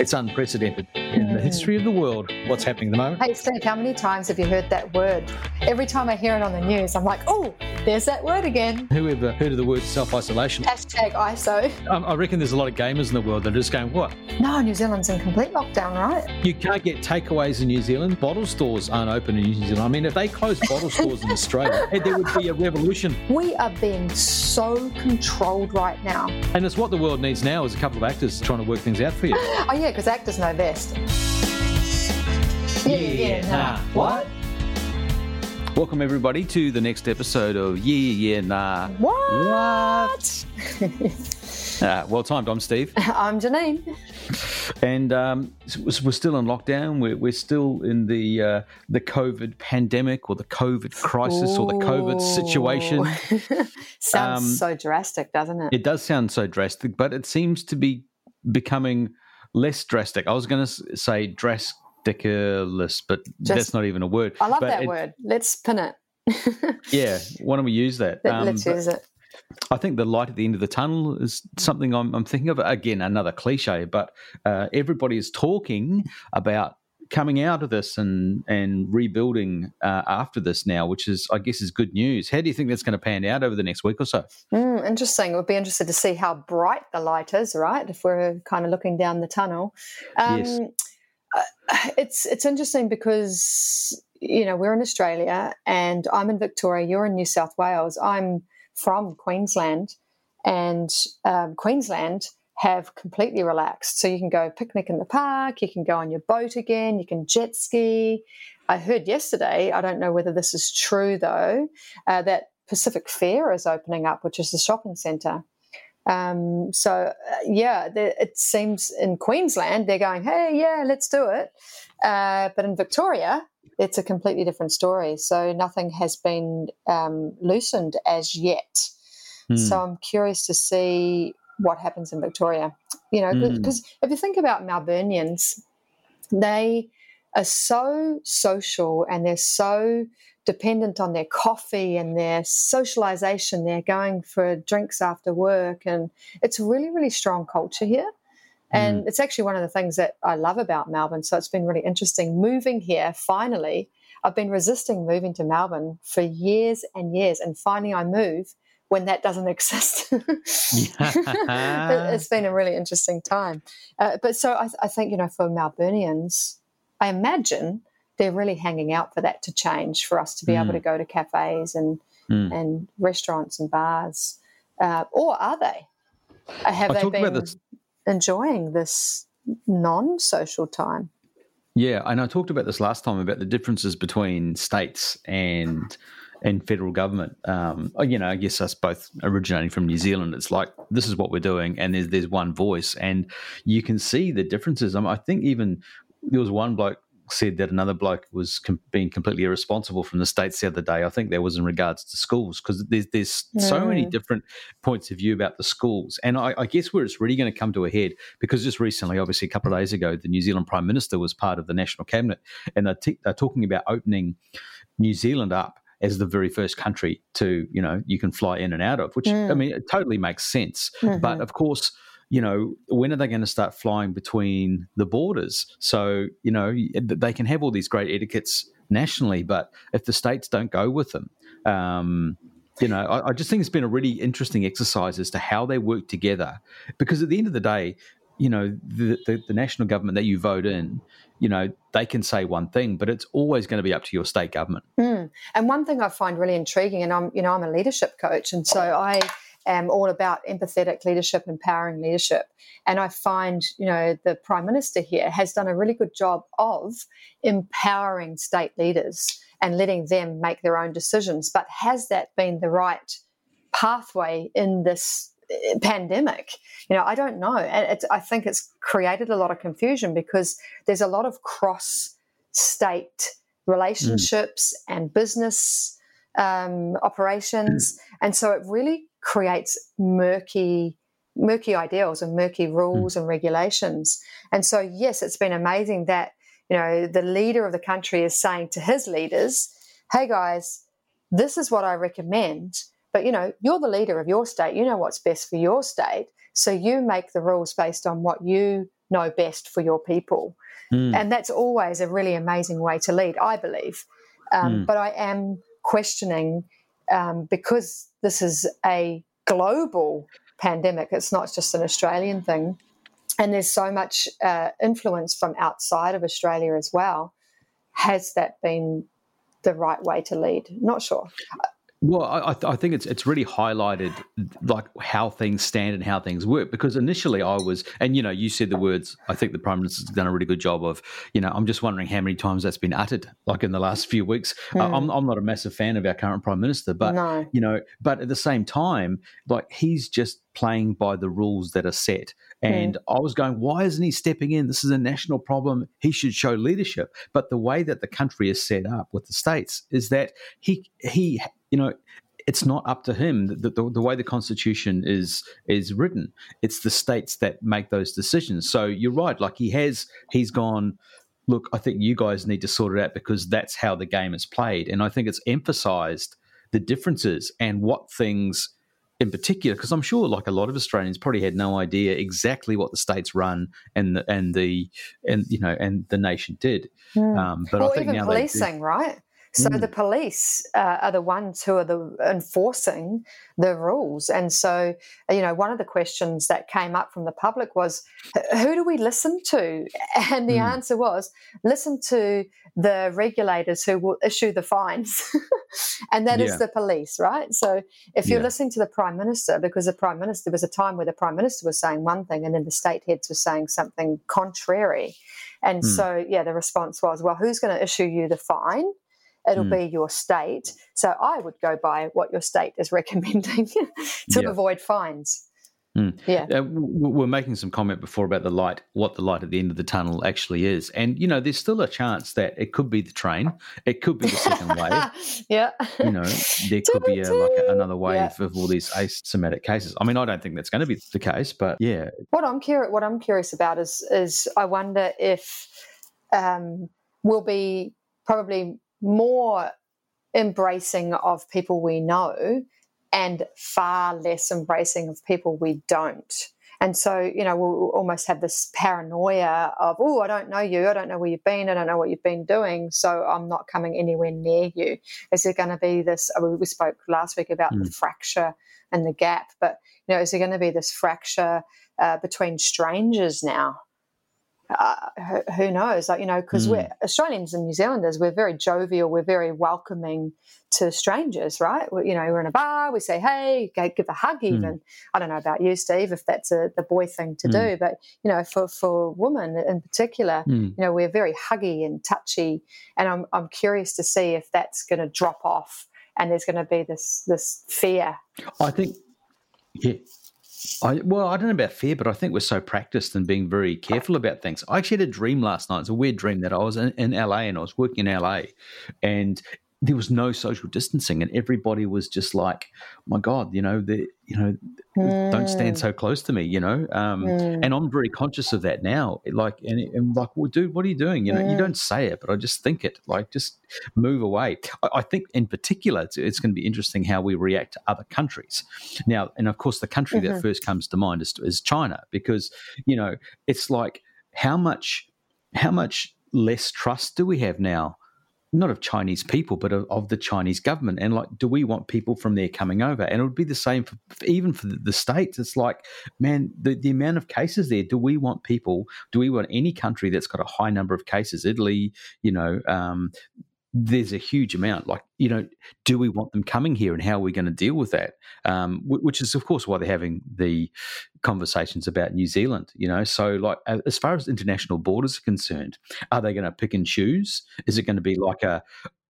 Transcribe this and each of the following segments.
It's unprecedented in the history of the world. What's happening at the moment? Hey, Steve, how many times have you heard that word? Every time I hear it on the news, I'm like, oh, there's that word again. Whoever heard of the word self isolation? Hashtag ISO. Um, I reckon there's a lot of gamers in the world that are just going, what? No, New Zealand's in complete lockdown, right? You can't get takeaways in New Zealand. Bottle stores aren't open in New Zealand. I mean, if they closed bottle stores in Australia, there would be a revolution. We are being so controlled right now. And it's what the world needs now is a couple of actors trying to work things out for you. Oh, yeah, because actors know best. Yeah, yeah, nah. What? Welcome, everybody, to the next episode of Yeah, Yeah, Nah. What? Uh, well timed. I'm Steve. I'm Jeanene. And um, we're still in lockdown. We're, we're still in the uh, the COVID pandemic or the COVID crisis or the COVID situation. Sounds um, so drastic, doesn't it? It does sound so drastic, but it seems to be becoming less drastic. I was going to say drasticless, but Just, that's not even a word. I love but that it, word. Let's pin it. yeah, why don't we use that? Um, Let's use it. I think the light at the end of the tunnel is something I'm, I'm thinking of. Again, another cliche, but uh, everybody is talking about coming out of this and and rebuilding uh, after this now, which is, I guess, is good news. How do you think that's going to pan out over the next week or so? Mm, interesting. We'll be interested to see how bright the light is, right? If we're kind of looking down the tunnel. Um, yes. Uh, it's it's interesting because you know we're in Australia and I'm in Victoria. You're in New South Wales. I'm from Queensland, and um, Queensland have completely relaxed. So you can go picnic in the park, you can go on your boat again, you can jet ski. I heard yesterday, I don't know whether this is true though, uh, that Pacific Fair is opening up, which is the shopping centre. Um, so uh, yeah, it seems in Queensland they're going, hey, yeah, let's do it. Uh, but in Victoria, it's a completely different story. So nothing has been um, loosened as yet. Mm. So I'm curious to see what happens in Victoria. You know, because mm. if you think about Melburnians, they are so social and they're so dependent on their coffee and their socialization. They're going for drinks after work, and it's a really, really strong culture here. And mm. it's actually one of the things that I love about Melbourne. So it's been really interesting moving here finally. I've been resisting moving to Melbourne for years and years. And finally, I move when that doesn't exist. it's been a really interesting time. Uh, but so I, I think, you know, for Melburnians, I imagine they're really hanging out for that to change, for us to be mm. able to go to cafes and, mm. and restaurants and bars. Uh, or are they? Have I they been enjoying this non-social time. Yeah, and I talked about this last time about the differences between states and and federal government. Um, you know, I guess us both originating from New Zealand, it's like this is what we're doing, and there's there's one voice, and you can see the differences. I, mean, I think even there was one bloke said that another bloke was com- being completely irresponsible from the states the other day. I think that was in regards to schools because there's there's mm. so many different points of view about the schools, and I, I guess where it's really going to come to a head because just recently, obviously a couple of days ago, the New Zealand Prime Minister was part of the national cabinet, and they're, t- they're talking about opening New Zealand up as the very first country to you know you can fly in and out of, which mm. I mean it totally makes sense, mm-hmm. but of course you know, when are they going to start flying between the borders? So, you know, they can have all these great etiquettes nationally, but if the states don't go with them, um, you know, I, I, just think it's been a really interesting exercise as to how they work together. Because at the end of the day, you know, the, the, the national government that you vote in, you know, they can say one thing, but it's always going to be up to your state government. Mm. And one thing I find really intriguing, and I'm, you know, I'm a leadership coach, and so I am all about empathetic leadership, empowering leadership. And I find, you know, the Prime Minister here has done a really good job of empowering state leaders and letting them make their own decisions. But has that been the right pathway in this pandemic? You know, I don't know. And I think it's created a lot of confusion because there's a lot of cross state relationships mm. and business um, operations. Mm. And so it really creates murky murky ideals and murky rules mm. and regulations. And so yes, it's been amazing that you know the leader of the country is saying to his leaders, "Hey guys, this is what I recommend." But you know, you're the leader of your state. You know what's best for your state. So you make the rules based on what you know best for your people. Mm. And that's always a really amazing way to lead, I believe. Um, mm. But I am questioning um, because this is a global pandemic, it's not just an Australian thing. And there's so much uh, influence from outside of Australia as well. Has that been the right way to lead? Not sure. Well, I, I, think it's it's really highlighted like how things stand and how things work. Because initially I was, and you know, you said the words. I think the prime minister's done a really good job of. You know, I'm just wondering how many times that's been uttered, like in the last few weeks. Mm. Uh, I'm I'm not a massive fan of our current prime minister, but no. you know, but at the same time, like he's just playing by the rules that are set. And mm. I was going, why isn't he stepping in? This is a national problem. He should show leadership. But the way that the country is set up with the states is that he he you know, it's not up to him. The, the, the, way the Constitution is is written, it's the states that make those decisions. So you're right. Like he has, he's gone. Look, I think you guys need to sort it out because that's how the game is played, and I think it's emphasised the differences and what things in particular, because I'm sure, like a lot of Australians, probably had no idea exactly what the states run and the and the and you know and the nation did. Mm. Um, but I think even now policing, right? So mm. the police uh, are the ones who are the enforcing the rules. And so, you know, one of the questions that came up from the public was, who do we listen to? And the mm. answer was, listen to the regulators who will issue the fines. and that yeah. is the police, right? So if you're yeah. listening to the prime minister, because the prime minister, there was a time where the prime minister was saying one thing and then the state heads were saying something contrary. And mm. so, yeah, the response was, well, who's going to issue you the fine? It'll mm. be your state. So I would go by what your state is recommending to yeah. avoid fines. Mm. Yeah, uh, we're making some comment before about the light, what the light at the end of the tunnel actually is, and you know, there's still a chance that it could be the train, it could be the second wave. yeah, you know, there could be a, like a, another wave yeah. of all these asymptomatic cases. I mean, I don't think that's going to be the case, but yeah. What I'm curious, what I'm curious about is, is I wonder if um, we'll be probably more embracing of people we know and far less embracing of people we don't. And so, you know, we'll almost have this paranoia of, oh, I don't know you. I don't know where you've been. I don't know what you've been doing. So I'm not coming anywhere near you. Is there going to be this? Uh, we spoke last week about mm. the fracture and the gap, but, you know, is there going to be this fracture uh, between strangers now? Uh, who knows? Like you know, because mm. we're Australians and New Zealanders, we're very jovial, we're very welcoming to strangers, right? we you know, we're in a bar, we say, "Hey," give a hug. Hmm. Even mm. I don't know about you, Steve, if that's a, the boy thing to mm. do, but you know, for for women in particular, hmm. you know, we're very huggy and touchy, and I'm I'm curious to see if that's going to drop off, and there's going to be this this fear. I think, yeah, I, well, I don't know about fear, but I think we're so practiced and being very careful about things. I actually had a dream last night. It's a weird dream that I was in, in LA and I was working in LA, and there was no social distancing and everybody was just like my god you know the you know mm. don't stand so close to me you know um, mm. and i'm very conscious of that now like and, and like well dude what are you doing you know mm. you don't say it but i just think it like just move away i, I think in particular it's, it's, going to be interesting how we react to other countries now and of course the country mm-hmm. that first comes to mind is, is china because you know it's like how much how much less trust do we have now not of Chinese people, but of, of, the Chinese government. And like, do we want people from there coming over? And it would be the same for even for the, the states. It's like, man, the, the amount of cases there. Do we want people? Do we want any country that's got a high number of cases? Italy, you know, um, there's a huge amount. Like, you know, do we want them coming here and how are we going to deal with that? Um, which is, of course, why they're having the conversations about New Zealand, you know. So, like, as far as international borders are concerned, are they going to pick and choose? Is it going to be like a,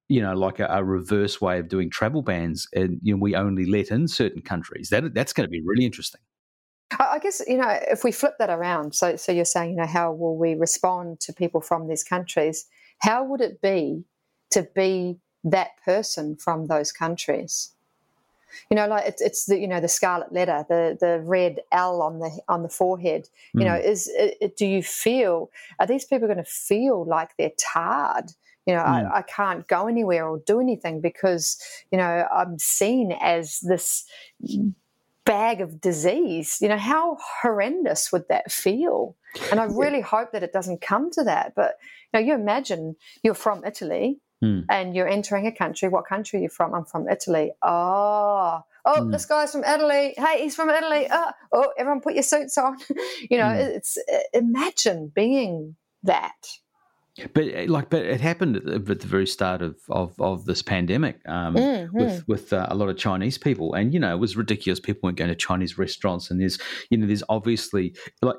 you know, like a, a, reverse way of doing travel bans, and you know, we only let in certain countries? That that's going to be really interesting. I guess you know if we flip that around. So, so you're saying, you know, how will we respond to people from these countries? How would it be to be that person from those countries. You know, like it's, it's the you know the scarlet letter, the the red L on the on the forehead. You mm. know, is it, do you feel are these people going to feel like they're tarred? You know, mm. I, I can't go anywhere or do anything because you know I'm seen as this bag of disease. You know, how horrendous would that feel? And I really hope that it doesn't come to that. But you know, you imagine you're from Italy mm. and you're entering a country. What country are you from? I'm from Italy. Oh, oh, mm. this guy's from Italy. Hey, he's from Italy. Oh, oh everyone put your suits on. you know, mm. it's imagine being that. But eh, like, but it happened at the, at the very start of, of, of this pandemic um, mm, with with uh, a lot of Chinese people, and you know, it was ridiculous. People weren't going to Chinese restaurants, and there's you know, there's obviously like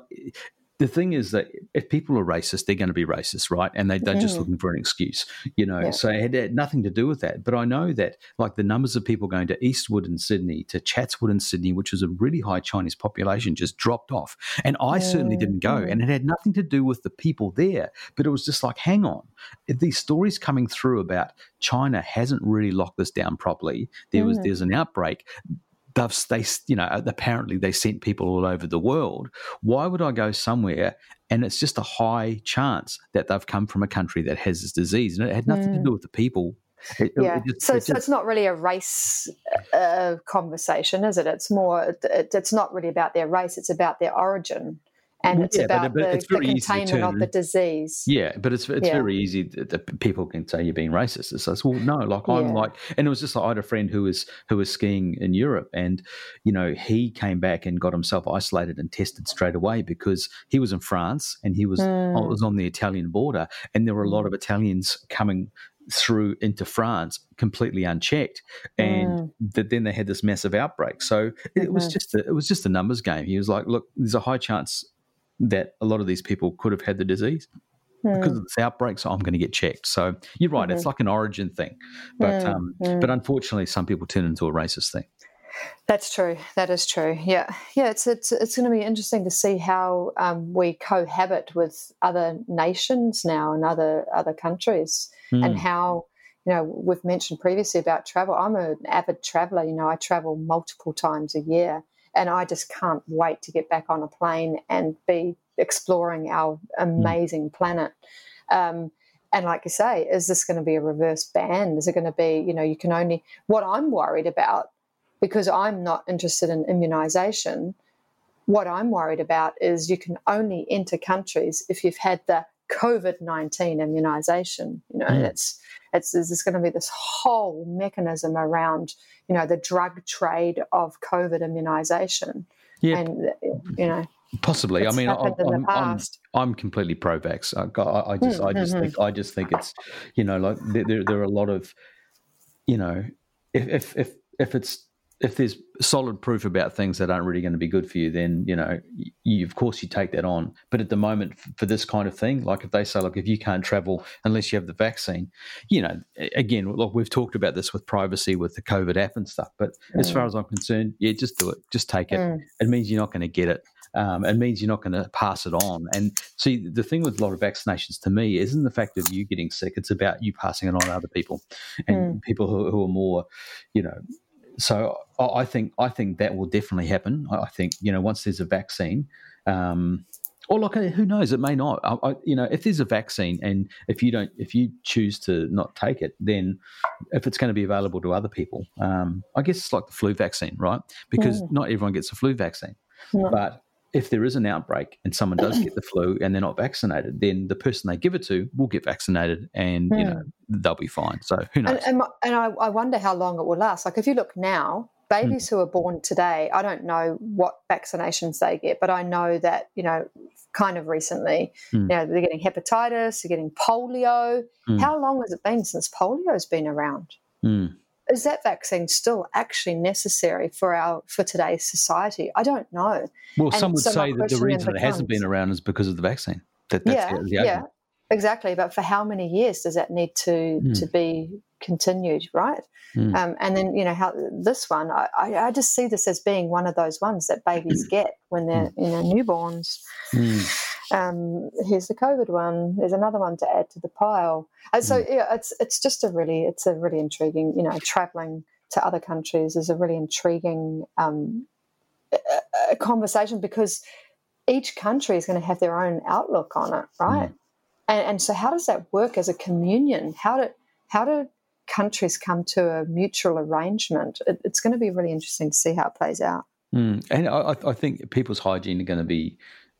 the thing is that if people are racist, they're going to be racist, right? And they, they're just looking for an excuse, you know. Yeah. So it had, had, nothing to do with that. But I know that, like, the numbers of people going to Eastwood in Sydney, to Chatswood in Sydney, which was a really high Chinese population, just dropped off. And I mm. certainly didn't go. And it had nothing to do with the people there, but it was just like, hang on, these stories coming through about China hasn't really locked this down properly. There was mm. there's an outbreak they've they you know apparently they sent people all over the world why would i go somewhere and it's just a high chance that they've come from a country that has this disease and it had nothing mm. to do with the people it, yeah. It just, so, it just, so it's not really a race uh, conversation, is it? It's more, it, it's not really about their race, it's about their origin and it's yeah, about but, but the, it's the containment of the disease. Yeah, but it's it's yeah. very easy that people can say you're being racist. It's like, well, no, like I'm yeah. like, and it was just like I had a friend who was who was skiing in Europe, and you know he came back and got himself isolated and tested straight away because he was in France and he was mm. was on the Italian border, and there were a lot of Italians coming through into France completely unchecked, and mm. that then they had this massive outbreak. So it mm-hmm. was just a, it was just a numbers game. He was like, "Look, there's a high chance that a lot of these people could have had the disease mm. because of this outbreak. So I'm going to get checked. So you're right; mm-hmm. it's like an origin thing, but mm. um, mm. but unfortunately, some people turn into a racist thing. That's true. That is true. Yeah, yeah. It's it's it's going to be interesting to see how um, we cohabit with other nations now and other other countries, mm. and how you know we've mentioned previously about travel. I'm an avid traveler. You know, I travel multiple times a year, and I just can't wait to get back on a plane and be exploring our amazing mm. planet. Um, and like you say, is this going to be a reverse ban? Is it going to be, you know, you can only, what I'm worried about, because I'm not interested in immunization, what I'm worried about is you can only enter countries if you've had the COVID 19 immunization. You know, mm. it's, it's, there's going to be this whole mechanism around, you know, the drug trade of COVID immunization. Yeah. And, you know, Possibly. I mean, I, am I'm, I'm completely pro-vax. I, I just. I just think, I just think it's, you know, like there, there are a lot of, you know, if, if, if, if it's if there's solid proof about things that aren't really going to be good for you, then you know, you, of course, you take that on. But at the moment, for this kind of thing, like if they say, look, if you can't travel unless you have the vaccine, you know, again, look, we've talked about this with privacy with the COVID app and stuff. But mm. as far as I'm concerned, yeah, just do it, just take it. Mm. It means you're not going to get it. Um, it means you're not going to pass it on. And see, the thing with a lot of vaccinations to me isn't the fact of you getting sick; it's about you passing it on to other people and mm. people who, who, are more, you know, so I think I think that will definitely happen. I think you know once there's a vaccine, um, or like who knows, it may not. I, I, you know, if there's a vaccine and if you don't, if you choose to not take it, then if it's going to be available to other people, um, I guess it's like the flu vaccine, right? Because mm. not everyone gets a flu vaccine, mm. but if there is an outbreak and someone does get the flu and they're not vaccinated, then the person they give it to will get vaccinated and mm. you know hmm. they'll be fine. So who knows? And, and, and I, I, wonder how long it will last. Like if you look now, babies mm. who are born today, I don't know what vaccinations they get, but I know that you know, kind of recently, mm. you know, they're getting hepatitis, they're getting polio. Hmm. How long has it been since polio has been around? Hmm is that vaccine still actually necessary for our for today's society? I don't know. Well, and some would so say that the reason becomes, it hasn't been around is because of the vaccine. That, yeah, yeah, exactly. But for how many years does that need to mm. to be continued, right? Mm. Um, and then you know how this one, I, I, just see this as being one of those ones that babies get when they're mm. you know newborns. Mm. Um, here's the COVID one. There's another one to add to the pile. And so mm. yeah, it's it's just a really it's a really intriguing. You know, traveling to other countries is a really intriguing um, a conversation because each country is going to have their own outlook on it, right? Mm. And, and so, how does that work as a communion? How do how do countries come to a mutual arrangement? It, it's going to be really interesting to see how it plays out. Mm. And I, I, think people's hygiene are going to be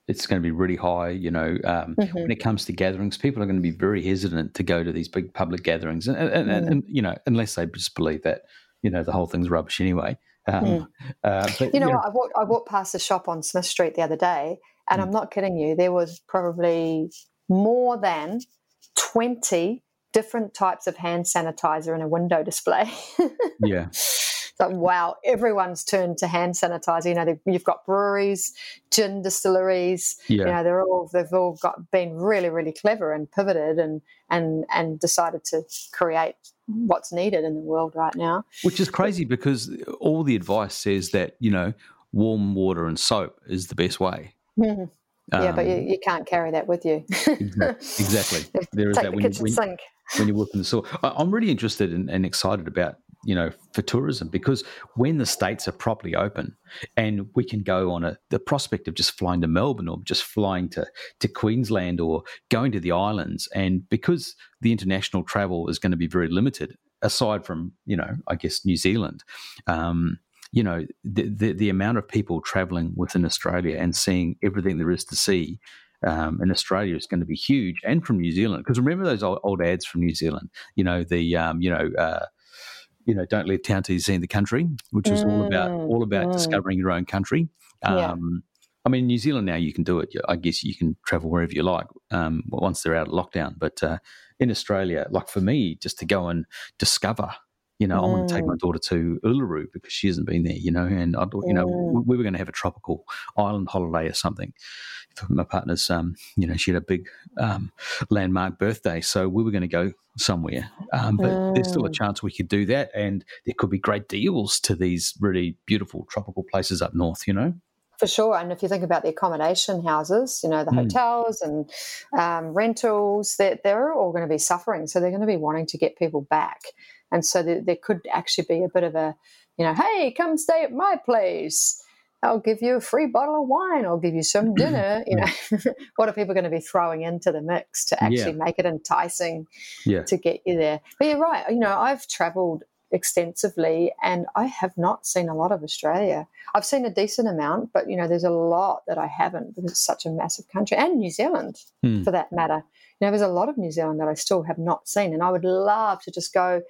it's going to be really high. You know, um, mm-hmm. when it comes to gatherings, people are going to be very hesitant to go to these big public gatherings, and, and, mm. and you know, unless they just believe that you know the whole thing's rubbish anyway. Um, mm. uh, but, you know, you know? I walked, I walked past a shop on Smith Street the other day, and mm. I'm not kidding you. There was probably more than twenty different types of hand sanitizer in a window display. yeah wow, everyone's turned to hand sanitizer. You know, you've got breweries, gin distilleries. Yeah. You know, they're all they've all got been really, really clever and pivoted and and and decided to create what's needed in the world right now. Which is crazy because all the advice says that you know warm water and soap is the best way. Mm-hmm. Yeah, um, but you, um, you, can't carry that with you. exactly. There is Take that the when, kitchen you, when, sink. when you work in the store. I'm really interested and excited about you know, for tourism because when the states are properly open and we can go on a the prospect of just flying to Melbourne or just flying to to Queensland or going to the islands and because the international travel is going to be very limited aside from you know I guess New Zealand um, you know the, the, the amount of people traveling within Australia and seeing everything there is to see um, in Australia is going to be huge, and from New Zealand. Because remember those old, old, ads from New Zealand, you know the um, you know uh, you know, don't leave town till you've seen the country, which was mm, all about mm, all about mm. discovering your own country. Um, yeah. I mean, New Zealand now you can do it. I guess you can travel wherever you like um, once they're out of lockdown. But uh, in Australia, like for me, just to go and discover, you know, mm. I want to take my mm. daughter to Uluru because she hasn't been there, you know, and I, you know, mm. we were going to have a tropical island holiday or something my partner's, um, you know, she had a big um, landmark birthday, so we were going to go somewhere. Um, but mm. there's still a mm. chance we could do that, and there could be great deals to these really beautiful tropical places up north. You know. For sure, and if you think about the accommodation houses, you know the mm. hotels and um, rentals, they're, they're all going to be suffering. So they're going to be wanting to get people back, and so there, there could actually be a bit of a, you know, hey, come stay at my place I'll give you a free bottle of wine. I'll give you some dinner. You know, what are people going to be throwing into the mix to actually yeah. make it enticing yeah. to get you there? But you're right. You know, I've travelled extensively and I have not seen a lot of Australia. I've seen a decent amount, but you know, there's a lot that I haven't because it's such a massive country and New Zealand hmm. for that matter. You know, there's a lot of New Zealand that I still have not seen, and I would love to just go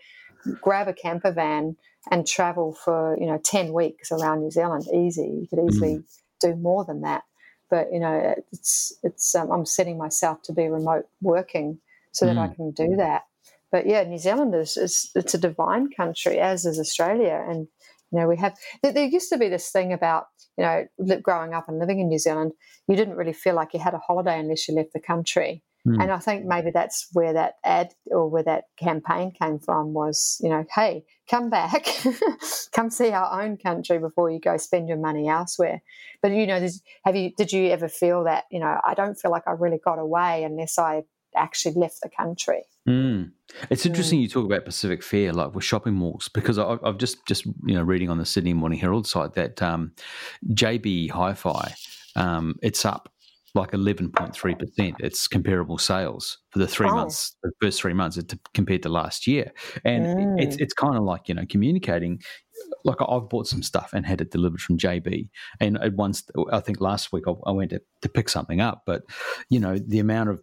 grab a camper van and travel for you know 10 weeks around New Zealand easy. You could easily mm. do more than that. But you know it's it's um, I'm setting myself to be remote working so that mm. I can do that. But yeah New Zealand is, is it's a divine country as is Australia. And you know we have there, there used to be this thing about you know growing up and living in New Zealand you didn't really feel like you had a holiday unless you left the country Mm. And I think maybe that's where that ad or where that campaign came from was, you know, hey, come back, come see our own country before you go spend your money elsewhere. But you know, have you did you ever feel that you know I don't feel like I really got away unless I actually left the country? Mm. It's interesting mm. you talk about Pacific Fair, like with shopping malls, because I, have just just you know reading on the Sydney Morning Herald site that um, JB Hi-Fi, um, it's up like 11.3%. It's comparable sales for the three oh. months, the first three months compared to last year. And mm. it's, it's kind of like, you know, communicating. Like I've bought some stuff and had it delivered from JB. And at once, I think last week I, went to, to pick something up, but, you know, the amount of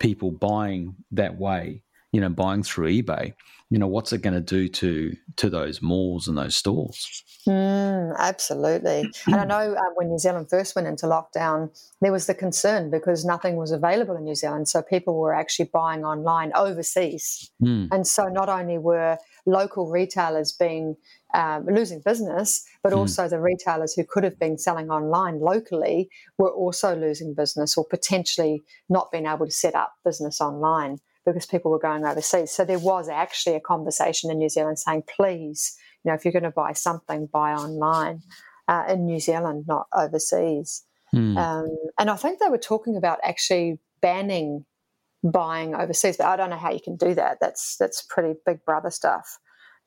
people buying that way you know, buying through eBay, you know, what's it going to do to to those malls and those stores? Mm, absolutely. and I know uh, when New Zealand first went into lockdown, there was the concern because nothing was available in New Zealand, so people were actually buying online overseas, mm. and so not only were local retailers being um, losing business, but mm. also the retailers who could have been selling online locally were also losing business or potentially not being able to set up business online because people were going overseas. So there was actually a conversation in New Zealand saying, please, you know, if you're going to buy something, buy online uh, in New Zealand, not overseas. Mm. Um, and I think they were talking about actually banning buying overseas, but I don't know how you can do that. That's that's pretty big brother stuff.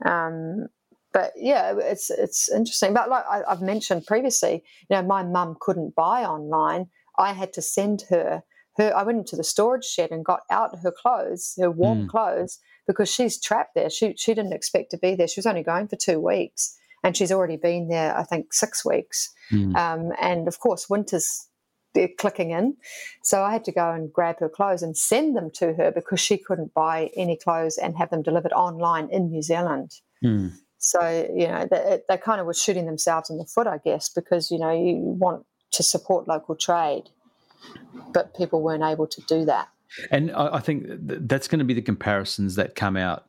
Um, but yeah, it's it's interesting. But like I, I've mentioned previously, you know, my mum couldn't buy online. I had to send her her I went into the storage shed and got out her clothes, her warm mm. clothes, because she's trapped there. She she didn't expect to be there. She was only going for two weeks, and she's already been there. I think six weeks. Mm. Um, and of course, winter's they're clicking in. So I had to go and grab her clothes and send them to her because she couldn't buy any clothes and have them delivered online in New Zealand. Mm. So, you know, they, they kind of were shooting themselves in the foot, I guess, because, you know, you want to support local trade, but people weren't able to do that. And I, I think that's going to be the comparisons that come out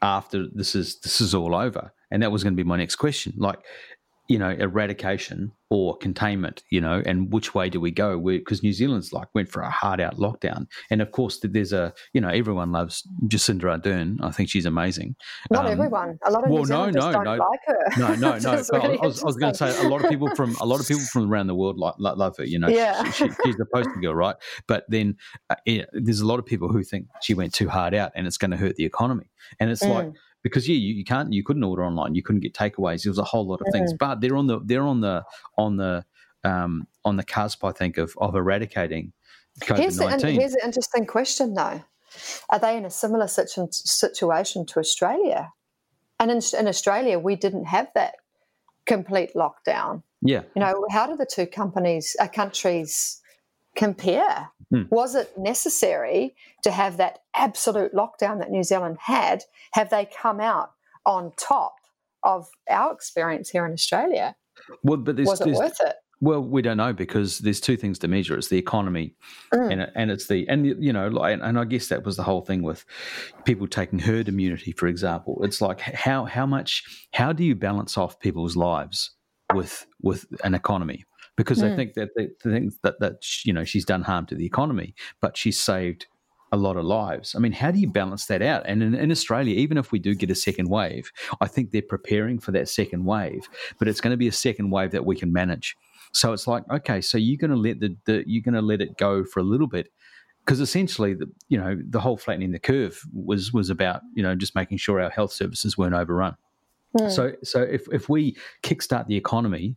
after this is this is all over. And that was going to be my next question. Like, you know, eradication or containment, you know, and which way do we go? Because New Zealand's like went for a hard out lockdown. And of course, there's a, you know, everyone loves Jacinda Ardern. I think she's amazing. Not um, everyone. A lot of well, New Zealanders no, no, don't no, like her. No, no, no. really I was, was going to say a lot of people from a lot of people from around the world like, love her. You know, yeah. she, she, she's the poster girl, right? But then uh, yeah, there's a lot of people who think she went too hard out and it's going to hurt the economy. And it's mm. like because yeah, you, you can't you couldn't order online, you couldn't get takeaways. There was a whole lot of things, but they're on the they're on the on the um, on the cusp, I think, of of eradicating COVID nineteen. Here's, here's an interesting question, though: Are they in a similar situ- situation to Australia? And in, in Australia, we didn't have that complete lockdown. Yeah, you know, how do the two companies, uh, countries compare? Hmm. Was it necessary to have that absolute lockdown that New Zealand had? Have they come out on top of our experience here in Australia? Well, but was it worth it? Well, we don't know because there's two things to measure: it's the economy, mm. and and it's the and you know, and I guess that was the whole thing with people taking herd immunity, for example. It's like how how much how do you balance off people's lives with with an economy? Because mm. they think that they, think that that you know she's done harm to the economy, but she's saved a lot of lives. I mean, how do you balance that out? And in, in, Australia, even if we do get a second wave, I think they're preparing for that second wave, but it's going to be a second wave that we can manage. So it's like, okay, so you're going to let the, the you're going to let it go for a little bit, because essentially, the you know the whole flattening the curve was was about you know just making sure our health services weren't overrun. Mm. So so if if we kickstart the economy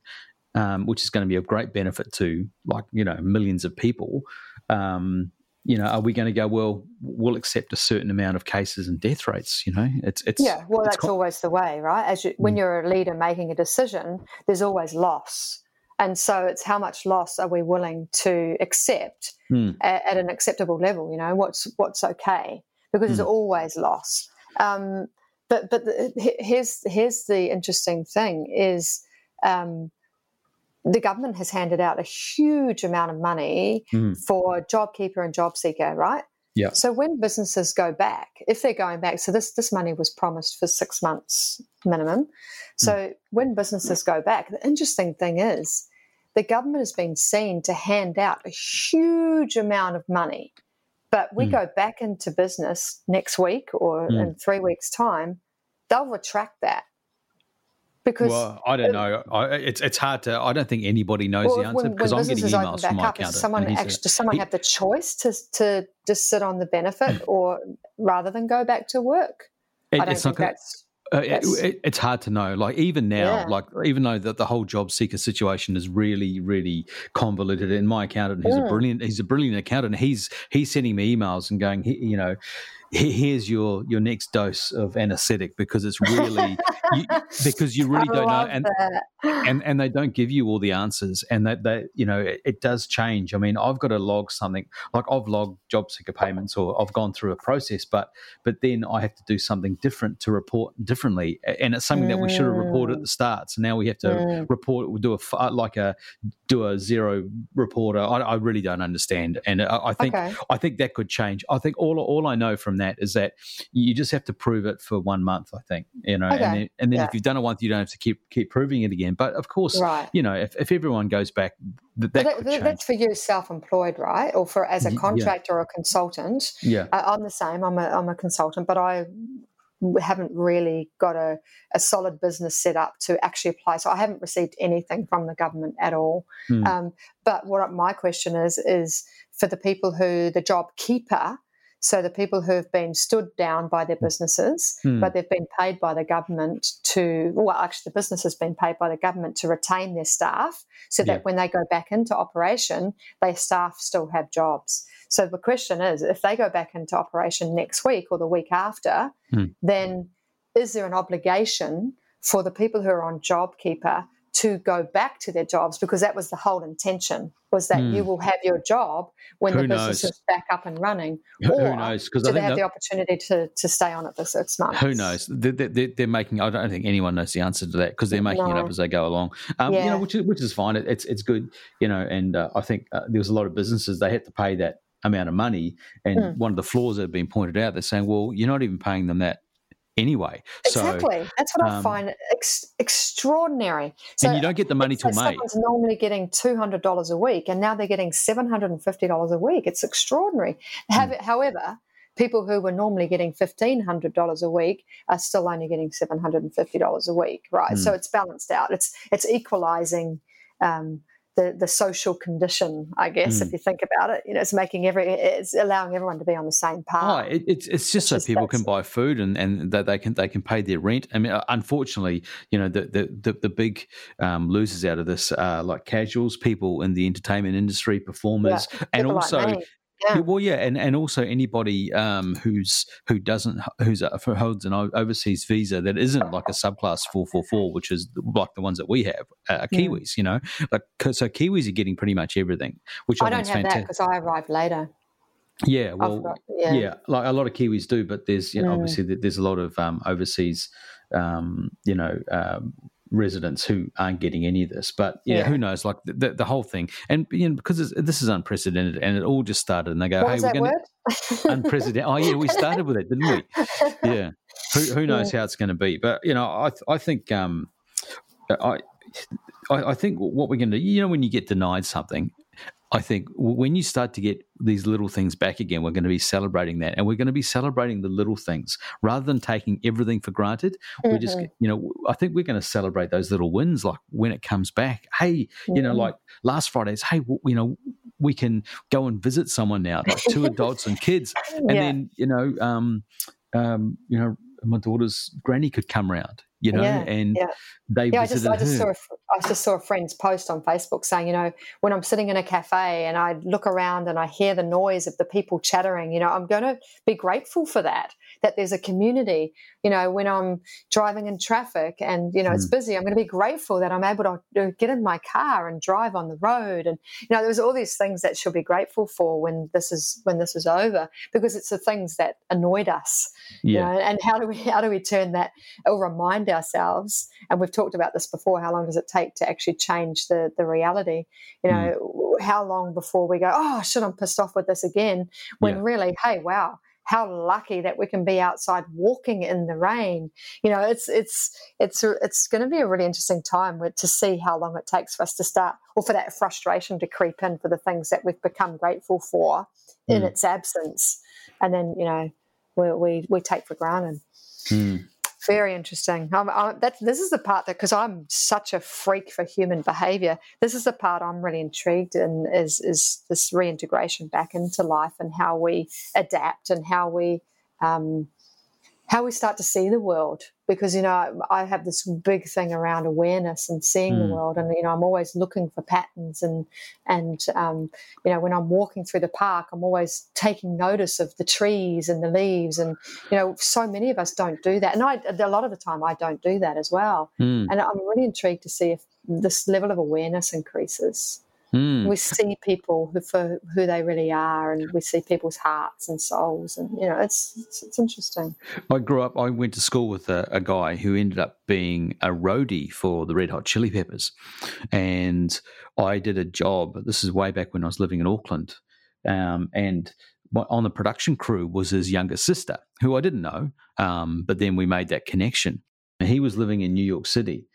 um, which is going to be of great benefit to like you know millions of people. Um, you know, are we going to go? Well, we'll accept a certain amount of cases and death rates. You know, it's it's yeah. Well, it's that's always the way, right? As you, when mm. you're a leader making a decision, there's always loss, and so it's how much loss are we willing to accept mm. at, at, an acceptable level? You know, what's what's okay because mm. there's always loss. Um, but but the, here's here's the interesting thing is. Um, the government has handed out a huge amount of money mm. for JobKeeper and JobSeeker, right? Yeah. So when businesses go back, if they're going back, so this this money was promised for six months minimum. So mm. when businesses go back, the interesting thing is the government has been seen to hand out a huge amount of money. But we mm. go back into business next week or hmm. in three weeks' time, they'll retract that because well, I don't know. I, it's it's hard to. I don't think anybody knows well, the answer when, because when I'm getting emails from my up, accountant. Someone actually, does someone he, have the choice to to just sit on the benefit, or rather than go back to work? It, I don't think that's. Uh, it, it's hard to know. Like even now, yeah. like even though that the whole job seeker situation is really, really convoluted. And my accountant, he's mm. a brilliant, he's a brilliant accountant. He's he's sending me emails and going, he, you know, here's your your next dose of anesthetic because it's really you, because you really don't know and, and and they don't give you all the answers and that they you know it, it, does change. I mean i've got to log something like i've logged job seeker payments or i've gone through a process but but then i have to do something different to report differently. And it's something mm. that we should have reported at the start. So now we have to mm. report do a like a do a zero reporter. I, I really don't understand. And i, I think okay. i think that could change. I think all all i know from that is that you just have to prove it for one month. I think you know, okay. and then, and then yeah. if you've done it once, you don't have to keep keep proving it again. But of course, right. you know, if, if everyone goes back, that, that, that that's for you self-employed, right? Or for as a contractor yeah. or a consultant. Yeah, I'm the same. I'm a I'm a consultant, but I haven't really got a, a, solid business set up to actually apply. So I haven't received anything from the government at all. Mm. Um, but what my question is is for the people who the job keeper so the people who have been stood down by their businesses, mm. but they've been paid by the government to, well, actually, the business has been paid by the government to retain their staff so that when they go back into operation, their staff still have jobs. So the question is if they go back into operation next week or the week after, mm. then is there an obligation for the people who are on JobKeeper to go back to their jobs because that was the whole intention was that mm. you will have your job when Who the business knows? is back up and running. Or Who knows? Because they have the opportunity to, to stay on it for six months? Who knows? They're, they're, they're making. I don't think anyone knows the answer to that because they're making no. it up as they go along. Um, yeah. You know, which is which is fine. It, it's it's good. You know, and uh, I think uh, there was a lot of businesses they had to pay that amount of money, and mm. one of the flaws that have been pointed out, they're saying, well, you're not even paying them that anyway. Exactly. So, That's what um, I find ex- extraordinary. So and you don't get the money till May. Someone's normally getting two hundred dollars a week, and now they're getting seven hundred and fifty dollars a week. It's extraordinary. Mm. However, people who were normally getting fifteen hundred dollars a week are still only getting seven hundred and fifty dollars a week. Right. Mm. So it's balanced out. It's it's equalizing. Um, the the social condition, I guess, mm. if you think about it. You know, it's making every it's allowing everyone to be on the same path. Oh, it, it's it's just so people can buy food and and that they can they can pay their rent. I mean, uh, unfortunately, you know, the the the, the big um, losers out of this are like casuals, people in the entertainment industry, performers, yeah, and also like yeah. Well, yeah, and, and also anybody um, who's who doesn't who's a, holds an overseas visa that isn't like a subclass four four four, which is like the ones that we have, uh, Kiwis. You know, like so Kiwis are getting pretty much everything. Which I, I don't have fantastic. that because I arrived later. Yeah, well, got, yeah. yeah. like a lot of Kiwis do, but there's you know, mm. obviously there's a lot of um, overseas, um, you know, um, residents who aren't getting any of this. But yeah, yeah. who knows? Like the, the, the, whole thing, and you know, because this is unprecedented, and it all just started, and they go, what "Hey, we're going to unprecedented." oh yeah, we started with it, didn't we? Yeah. Who, who knows yeah. how it's going to be? But you know, I I think um, I. I, think what we're going to, do you know, when you get denied something, I think when you start to get these little things back again, we're going to be celebrating that, and we're going to be celebrating the little things rather than taking everything for granted. Mm-hmm. We just, you know, I think we're going to celebrate those little wins, like when it comes back. Hey, mm-hmm. you know, like last Friday's. Hey, you know, we can go and visit someone now, like two adults and kids, and yeah. then you know, um, um, you know, my daughter's granny could come around you know, yeah, and yeah. they yeah, I just, I just saw a, I just saw a friend's post on Facebook saying, you know, when I'm sitting in a cafe and I look around and I hear the noise of the people chattering, you know, I'm going to be grateful for that that there's a community. You know, when I'm driving in traffic and you know mm. it's busy, I'm going to be grateful that I'm able to get in my car and drive on the road. And you know, there's all these things that she'll be grateful for when this is when this is over, because it's the things that annoyed us. Yeah. You know, and how do we how do we turn that or remind ourselves? And we've talked about this before. How long does it take to actually change the the reality? You know, mm. how long before we go, oh shit, I'm pissed off with this again? When yeah. really, hey, wow how lucky that we can be outside walking in the rain. You know, it's it's it's it's going to be a really interesting time to see how long it takes for us to start, or for that frustration to creep in for the things that we've become grateful for mm. in its absence, and then you know we we, we take for granted. Mm. Very interesting. Um, I, that, this is the part that, because I'm such a freak for human behavior, this is the part I'm really intrigued in is, is this reintegration back into life and how we adapt and how we um, how we start to see the world because you know I have this big thing around awareness and seeing mm. the hmm. world and you know I'm always looking for patterns and and um, you know when I'm walking through the park I'm always taking notice of the trees and the leaves and you know so many of us don't do that and I a lot of the time I don't do that as well mm. and I'm really intrigued to see if this level of awareness increases Mm. We see people who, for who they really are, and we see people's hearts and souls, and you know, it's it's, it's interesting. I grew up. I went to school with a, a, guy who ended up being a roadie for the Red Hot Chili Peppers, and I did a job. This is way back when I was living in Auckland, um, and on the production crew was his younger sister, who I didn't know, um, but then we made that connection. And he was living in New York City,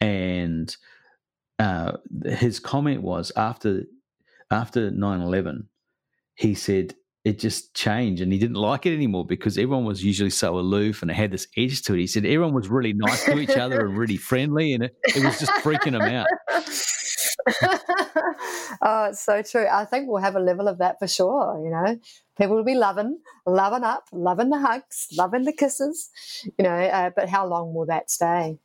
and uh, his comment was after after 9-11 he said it just changed and he didn't like it anymore because everyone was usually so aloof and it had this edge to it. He said everyone was really nice to each other and really friendly and it, it was just freaking him out. Oh it's so true. I think we'll have a level of that for sure you know. People will be loving loving up loving the hugs loving the kisses you know uh, but how long will that stay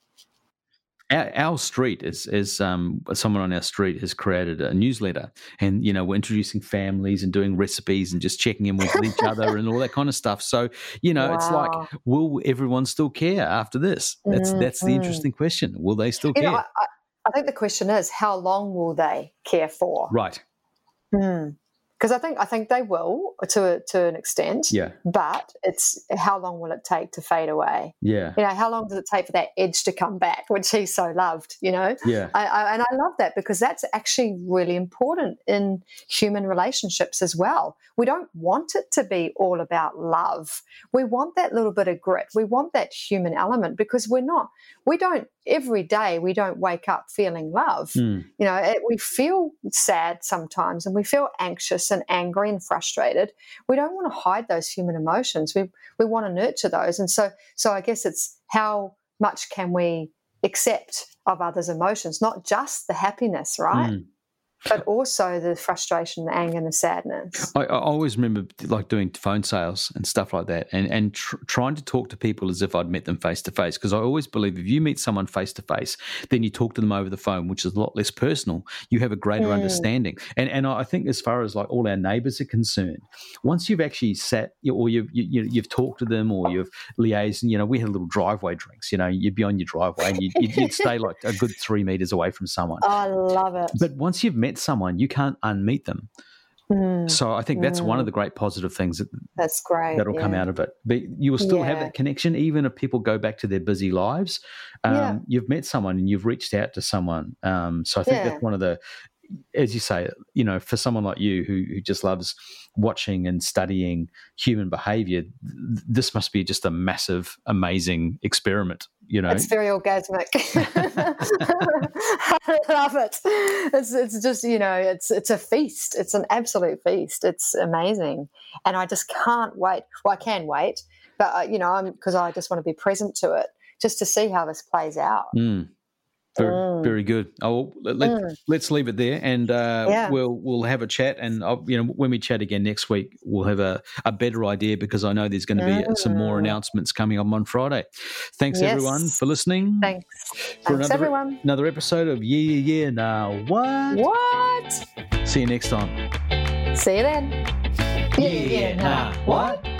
our, our, street is is um, someone on our street has created a newsletter, and you know we're introducing families and doing recipes and just checking in with each other and all that kind of stuff. So you know, wow. it's like, will everyone still care after this? That's mm-hmm. that's the mm-hmm. interesting question. Will they still you care? Know, I, I think the question is, how long will they care for? Right. Mm because I think I think they will to a, to an extent. Yeah. But it's how long will it take to fade away? Yeah. You know, how long does it take for that edge to come back, which he so loved? You know. Yeah. I, I, and I love that because that's actually really important in human relationships as well. We don't want it to be all about love. We want that little bit of grit. We want that human element because we're not. We don't every day we don't wake up feeling love. Mm. You know, it, we feel sad sometimes and we feel anxious and angry and frustrated. We don't want to hide those human emotions. We we want to nurture those. And so so I guess it's how much can we accept of others' emotions, not just the happiness, right? Mm but also the frustration, the anger, and the sadness. I, I, always remember like doing phone sales and stuff like that, and and tr- trying to talk to people as if I'd met them face to face. Because I always believe if you meet someone face to face, then you talk to them over the phone, which is a lot less personal. You have a greater mm. understanding, and and I think as far as like all our neighbours are concerned, once you've actually sat or you've you, have you have talked to them or you've liaised, you know, we had little driveway drinks. You know, you'd be on your driveway and you'd, you'd, you'd stay like a good three meters away from someone. I love it. But once you've met someone, you can't unmeet them. Mm. So I think that's mm. one of the great positive things that, that's great that'll yeah. come out of it. But you will still yeah. have that connection, even if people go back to their busy lives. Um, yeah. You've met someone and you've reached out to someone. Um, so I think that's one of the as you say, you know, for someone like you who, who just loves watching and studying human behavior, th- this must be just a massive, amazing experiment. You know, it's very orgasmic. I love it. It's it's just you know, it's it's a feast. It's an absolute feast. It's amazing, and I just can't wait. Well, I can wait, but uh, you know, I'm because I just want to be present to it, just to see how this plays out. Mm. Very, mm. very good. Oh, let, mm. let's leave it there, and uh, yeah. we'll we'll have a chat. And I'll, you know, when we chat again next week, we'll have a, a better idea because I know there's going to be mm. some more announcements coming up on Friday. Thanks yes. everyone for listening. Thanks. For Thanks another, everyone. Another episode of Yeah Yeah Yeah. Now what? What? See you next time. See you then. Yeah Yeah. yeah nah, what?